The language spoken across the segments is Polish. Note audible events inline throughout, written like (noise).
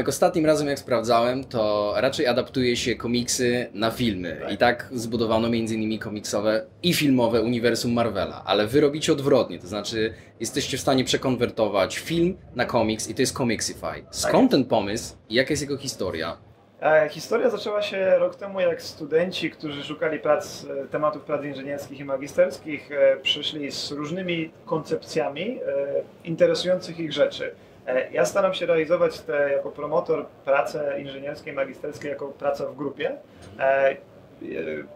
Tomek, ostatnim razem jak sprawdzałem, to raczej adaptuje się komiksy na filmy. I tak zbudowano m.in. komiksowe i filmowe uniwersum Marvela. Ale wy robicie odwrotnie, to znaczy jesteście w stanie przekonwertować film na komiks i to jest Comixify. Skąd ten pomysł i jaka jest jego historia? E, Historia zaczęła się rok temu, jak studenci, którzy szukali prac, e, tematów prac inżynierskich i magisterskich, e, przyszli z różnymi koncepcjami interesujących ich rzeczy. E, Ja staram się realizować te jako promotor pracę inżynierskie i magisterskie jako praca w grupie. E, e,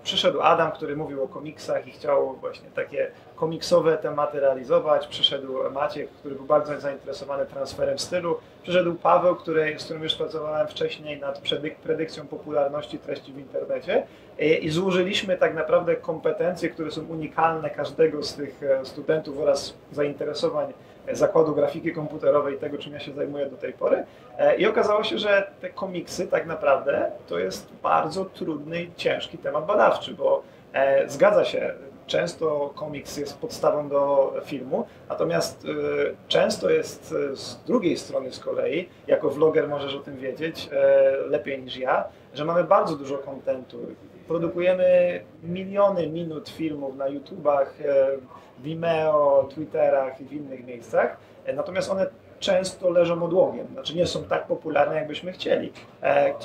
Przyszedł Adam, który mówił o komiksach i chciał właśnie takie komiksowe tematy realizować. Przyszedł Maciek, który był bardzo zainteresowany transferem stylu. Przyszedł Paweł, który, z którym już pracowałem wcześniej nad predyk predykcją popularności treści w internecie. I, I złożyliśmy tak naprawdę kompetencje, które są unikalne każdego z tych e, studentów oraz zainteresowań zakładu grafiki komputerowej tego, czym ja się zajmuję do tej pory. E, I okazało się, że te komiksy tak naprawdę to jest bardzo trudny i ciężki temat badawczy, bo e, zgadza się, często komiks jest podstawą do filmu, natomiast e, często jest e, z drugiej strony z kolei, jako vloger możesz o tym wiedzieć e, lepiej niż ja, że mamy bardzo dużo kontentu. Produkujemy miliony minut filmów na YouTubach, e, Vimeo, Twitterach i w innych miejscach, e, natomiast one często leżą odłogiem, znaczy nie są tak popularne, jakbyśmy chcieli.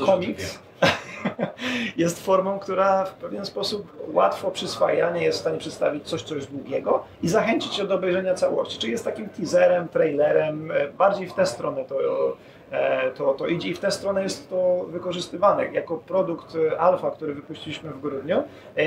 Komiks (laughs) (laughs) jest formą, która w pewien sposób łatwo przyswajanie jest w stanie przedstawić coś, co jest długiego i zachęcić cię do obejrzenia całości. Czyli jest takim teaserem, trailerem, e, bardziej w tę stronę to, to, to idzie i w tę stronę jest to wykorzystywane. Jako produkt e, alfa, który wypuściliśmy w grudniu, e,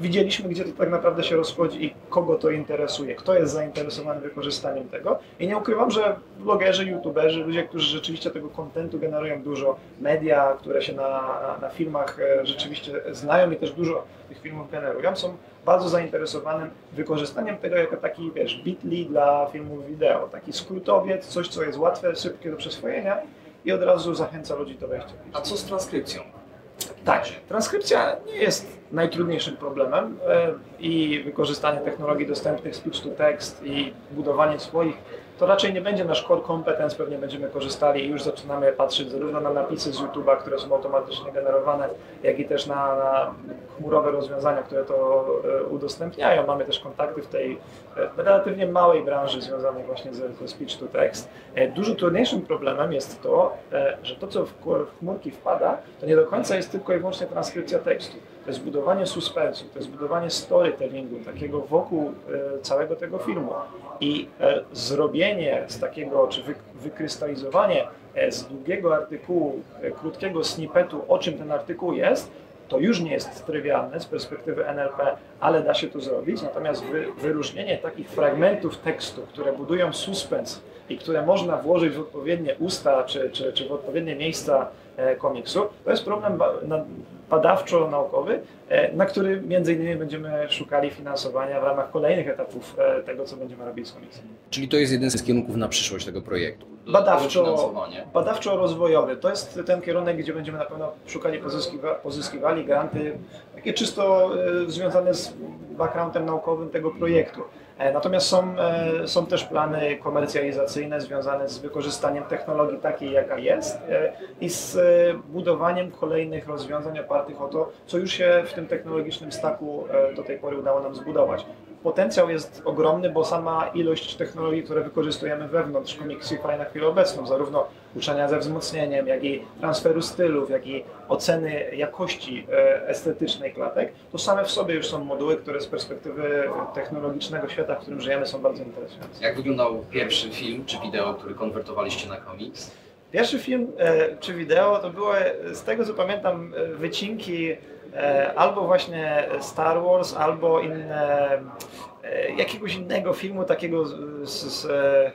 widzieliśmy, gdzie to tak naprawdę się rozchodzi i kogo to interesuje, kto jest zainteresowany wykorzystaniem tego. I nie ukrywam, że blogerzy, youtuberzy, ludzie, którzy rzeczywiście tego kontentu generują dużo, media, które się na, na, na filmach e, rzeczywiście znają i też dużo tych filmów generują, są bardzo zainteresowanym wykorzystaniem tego jako taki, wiesz, bitly dla filmów wideo, taki skrótowiec, coś, co jest łatwe, szybkie do przyswojenia i od razu zachęca ludzi do wejścia. A co z transkrypcją? Tak, transkrypcja nie jest najtrudniejszym problemem e, i wykorzystanie technologii dostępnych speech to text i budowanie swoich, to raczej nie będzie nasz core competence, pewnie będziemy korzystali i już zaczynamy patrzeć zarówno na napisy z YouTube'a, które są automatycznie generowane, jak i też na, na chmurowe rozwiązania, które to e, udostępniają. Mamy też kontakty w tej e, relatywnie małej branży związanej właśnie ze, speech to text. E, Dużo trudniejszym problemem jest to, że to, co w chmurki wpada, to nie do końca jest tylko i wyłącznie transkrypcja tekstu. To jest budowanie suspensu, to jest budowanie storytellingu, takiego wokół e, całego tego filmu. I e, zrobienie z takiego, czy wy, wykrystalizowanie e, z długiego artykułu, krótkiego snippetu, o czym ten artykuł jest, to już nie jest trywialne z perspektywy NLP, ale da się to zrobić. Natomiast wy, wyróżnienie takich fragmentów tekstu, które budują suspens i które można włożyć w odpowiednie usta czy, czy, czy w odpowiednie miejsca e, komiksu, to jest problem ba- na- badawczo-naukowy, e, na który między innymi będziemy szukali finansowania w ramach kolejnych etapów e, tego, co będziemy robić z komiksem. Czyli to jest jeden z kierunków na przyszłość tego projektu. Finansowanie. badawczo-rozwojowy. To jest ten kierunek, gdzie będziemy na pewno szukali, pozyskiwa, pozyskiwali granty, takie czysto e, związane z backgroundem naukowym tego projektu. E, Natomiast są, e, są też plany komercjalizacyjne związane z wykorzystaniem technologii takiej, jaka jest e, i z e, budowaniem kolejnych rozwiązań opartych o to, co już się w tym technologicznym staku e, do tej pory udało nam zbudować. Potencjał jest ogromny, bo sama ilość technologii, które wykorzystujemy wewnątrz Comixify na chwilę obecną, zarówno uczenia ze wzmocnieniem, jak i transferu stylów, jak i oceny jakości e, estetycznej klatek, to same w sobie już są moduły, które z perspektywy technologicznego świata, w którym żyjemy, są bardzo interesujące. Jak wyglądał pierwszy film czy wideo, który konwertowaliście na komiks? Pierwszy film e, czy wideo to były, z tego co pamiętam, e, wycinki albo właśnie Star Wars, albo inne, e, jakiegoś innego filmu takiego z, z, e,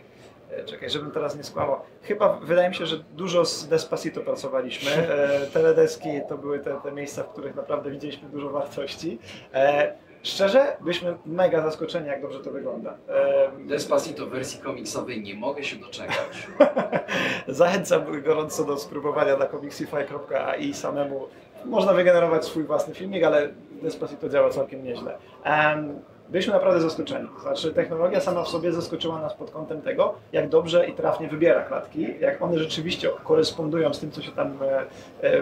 e, Czekaj, żebym teraz nie skłamał. Chyba wydaje mi się, że dużo z Despacito pracowaliśmy. E, teledeski to były te, te miejsca, w których naprawdę widzieliśmy dużo wartości. E, szczerze, byliśmy mega zaskoczeni, jak dobrze to wygląda. E, Despacito w wersji komiksowej nie mogę się doczekać. (laughs) Zachęcam gorąco do spróbowania na comixify.ai samemu. Można wygenerować swój własny filmik, ale Despacito działa całkiem nieźle. Em, byliśmy naprawdę zaskoczeni. Znaczy technologia sama w sobie zaskoczyła nas pod kątem tego, jak dobrze i trafnie wybiera klatki, jak one rzeczywiście korespondują z tym, co się tam e, e,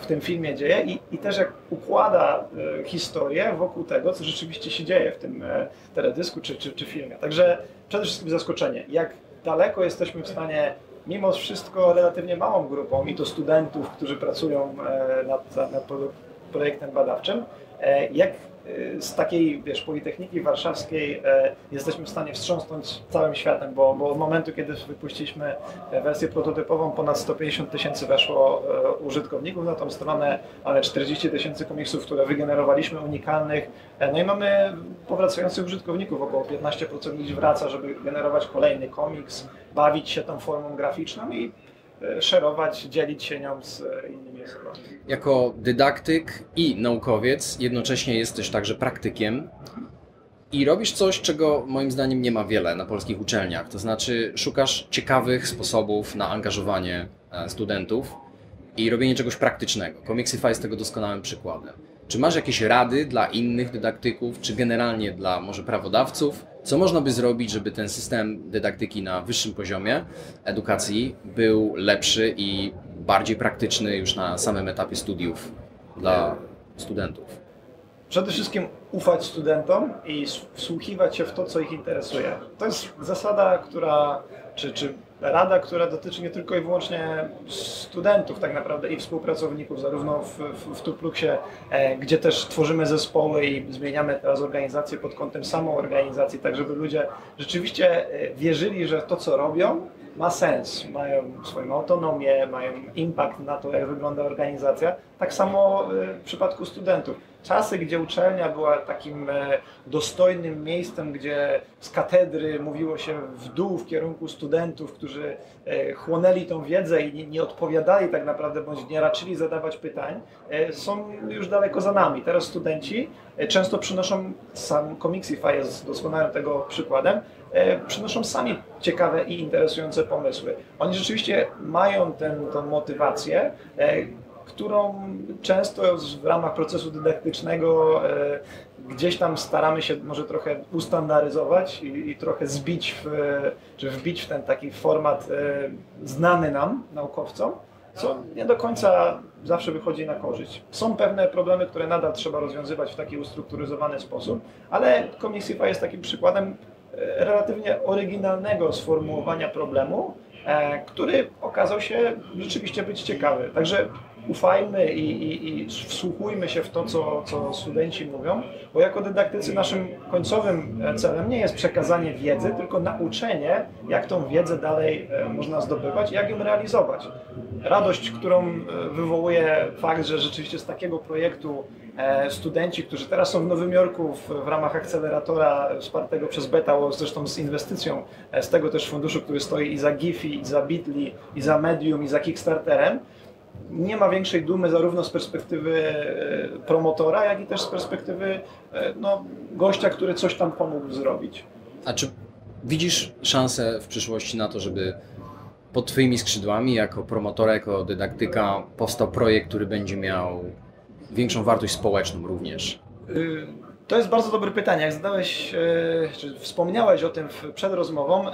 w tym filmie dzieje i, i też jak układa e, historię wokół tego, co rzeczywiście się dzieje w tym teledysku czy, czy, czy filmie. Także przede wszystkim zaskoczenie, jak daleko jesteśmy w stanie mimo wszystko relatywnie małą grupą i to studentów, którzy pracują nad, nad projektem badawczym, jak Y, z takiej, wiesz, Politechniki Warszawskiej e, jesteśmy w stanie wstrząsnąć całym światem, bo, bo od momentu, kiedy wypuściliśmy wersję prototypową, ponad 150 tysięcy weszło e, użytkowników na tą stronę, ale 40 tysięcy komiksów, które wygenerowaliśmy unikalnych, e, no i mamy powracających użytkowników, około 15% ludzi wraca, żeby generować kolejny komiks, bawić się tą formą graficzną i szerować, dzielić się nią z e, innymi osobami. Jako dydaktyk i naukowiec jednocześnie jesteś także praktykiem i robisz coś, czego moim zdaniem nie ma wiele na polskich uczelniach. To znaczy szukasz ciekawych sposobów na angażowanie e, studentów i robienie czegoś praktycznego. Comicsify jest tego doskonałym przykładem. Czy masz jakieś rady dla innych dydaktyków, czy generalnie dla może prawodawców, co można by zrobić, żeby ten system dydaktyki na wyższym poziomie edukacji był lepszy i bardziej praktyczny już na samym etapie studiów dla studentów? Przede wszystkim ufać studentom i wsłuchiwać się w to, co ich interesuje. To jest zasada, która, czy, czy rada, która dotyczy nie tylko i wyłącznie studentów tak naprawdę i współpracowników, zarówno w, w, w Tupluxie, e, gdzie też tworzymy zespoły i zmieniamy teraz organizację pod kątem samoorganizacji, tak żeby ludzie rzeczywiście e, wierzyli, że to co robią ma sens, mają swoją autonomię, mają impact na to, jak wygląda organizacja. Tak samo e, w przypadku studentów. Czasy, gdzie uczelnia była takim e, dostojnym miejscem, gdzie z katedry mówiło się w dół w kierunku studentów, którzy e, chłonęli tą wiedzę i nie odpowiadali tak naprawdę, bądź nie raczyli zadawać pytań, są już daleko za nami. Teraz studenci często przynoszą, sam Comixify jest doskonałym tego przykładem, E, przynoszą sami ciekawe i interesujące pomysły. Oni rzeczywiście mają tę, motywację, e, którą często w ramach procesu dydaktycznego e, gdzieś tam staramy się może trochę ustandaryzować i, i, trochę zbić, w, czy wbić w ten taki format znany nam, naukowcom, co nie do końca zawsze wychodzi na korzyść. Są pewne problemy, które nadal trzeba rozwiązywać w taki ustrukturyzowany sposób, ale Komisja jest takim przykładem relatywnie oryginalnego sformułowania problemu, e, który okazał się rzeczywiście być ciekawy. Także ufajmy i, i, i wsłuchujmy się w to, co, co studenci mówią, bo jako dydaktycy naszym końcowym e, celem nie jest przekazanie wiedzy, tylko nauczenie, jak tą wiedzę dalej e, można zdobywać jak ją realizować. Radość, którą wywołuje fakt, że rzeczywiście z takiego projektu E, studenci, którzy teraz są w Nowym Jorku w, w ramach akceleratora wspartego przez Beta, zresztą z inwestycją e, z tego też funduszu, który stoi i za Giphy, i za Bitly, i za Medium, i za Kickstarterem, nie ma większej dumy zarówno z perspektywy e, promotora, jak i też z perspektywy no, gościa, który coś tam pomógł zrobić. A czy widzisz szansę w przyszłości na to, żeby pod Twoimi skrzydłami, jako promotora, jako dydaktyka, powstał projekt, który będzie miał większą wartość społeczną również? Y, to jest bardzo dobre pytanie. Jak zadałeś, y, czy wspomniałeś o tym przed rozmową,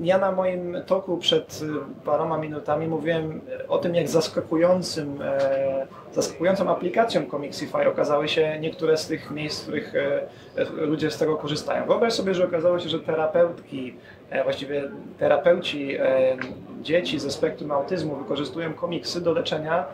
ja na moim toku przed y, paroma minutami mówiłem o tym, jak zaskakującym, e, zaskakującą aplikacją Comixify okazały się niektóre z tych miejsc, w których e, ludzie z tego korzystają. Wyobraź sobie, że okazało się, że terapeutki, e, właściwie terapeuci dzieci ze spektrum autyzmu wykorzystują komiksy do leczenia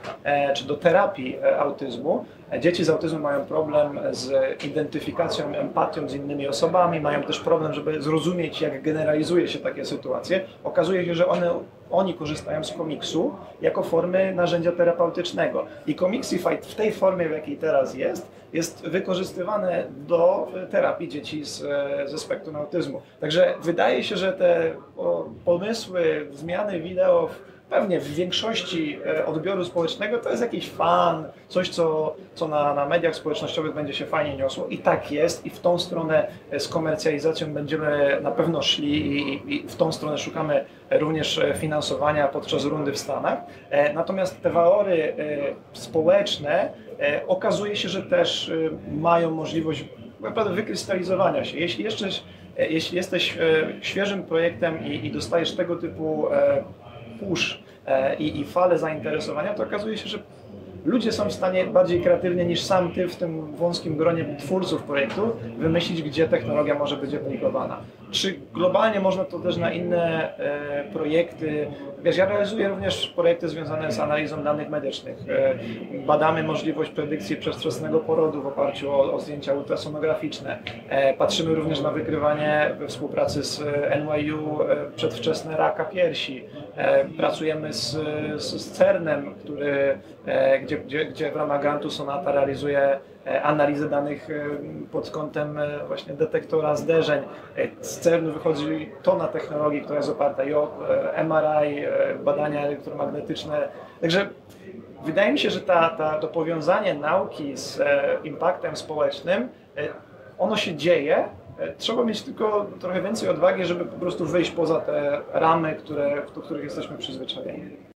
czy do terapii autyzmu. Dzieci z autyzmem mają problem z identyfikacją, empatią z innymi osobami, mają też problem, żeby zrozumieć, jak generalizuje się takie sytuacje. Okazuje się, że one, oni korzystają z komiksu jako formy narzędzia terapeutycznego. I Comixify w tej formie, w jakiej teraz jest, jest wykorzystywane do terapii dzieci z, ze spektrum autyzmu. Także wydaje się, że te pomysły, zmiany wideo w pewnie w większości e, odbioru społecznego to jest jakiś fan, coś, co, co na, na mediach społecznościowych będzie się fajnie niosło. I tak jest, i w tą stronę e, z komercjalizacją będziemy na pewno szli, i, i w tą stronę szukamy również e, finansowania podczas rundy w Stanach. Natomiast te walory społeczne okazuje się, że też mają możliwość naprawdę wykrystalizowania się. Jeśli, jeszcze, jeśli jesteś świeżym projektem i dostajesz tego typu push i, i fale zainteresowania, to okazuje się, że ludzie są w stanie bardziej kreatywnie niż sam ty w tym wąskim gronie twórców projektu wymyślić, gdzie technologia może być aplikowana. Czy globalnie można to też na inne e, projekty? Wiesz, ja realizuję również projekty związane z analizą danych medycznych. E, badamy możliwość predykcji przedwczesnego porodu w oparciu o, o zdjęcia ultrasonograficzne. E, patrzymy również na wykrywanie we współpracy z NYU e, przedwczesne raka piersi. E, pracujemy z, z, CERN-em, który, e, gdzie, gdzie, gdzie w ramach grantu Sonata realizuje E, analizę danych e, pod kątem e, właśnie detektora zderzeń. Z CERN wychodzi tona technologii, która jest oparta i o MRI, badania elektromagnetyczne. Także wydaje mi się, że ta, ta, to powiązanie nauki z impaktem społecznym, ono się dzieje, Trzeba mieć tylko trochę więcej odwagi, żeby po prostu wyjść poza te ramy, które, do których jesteśmy przyzwyczajeni.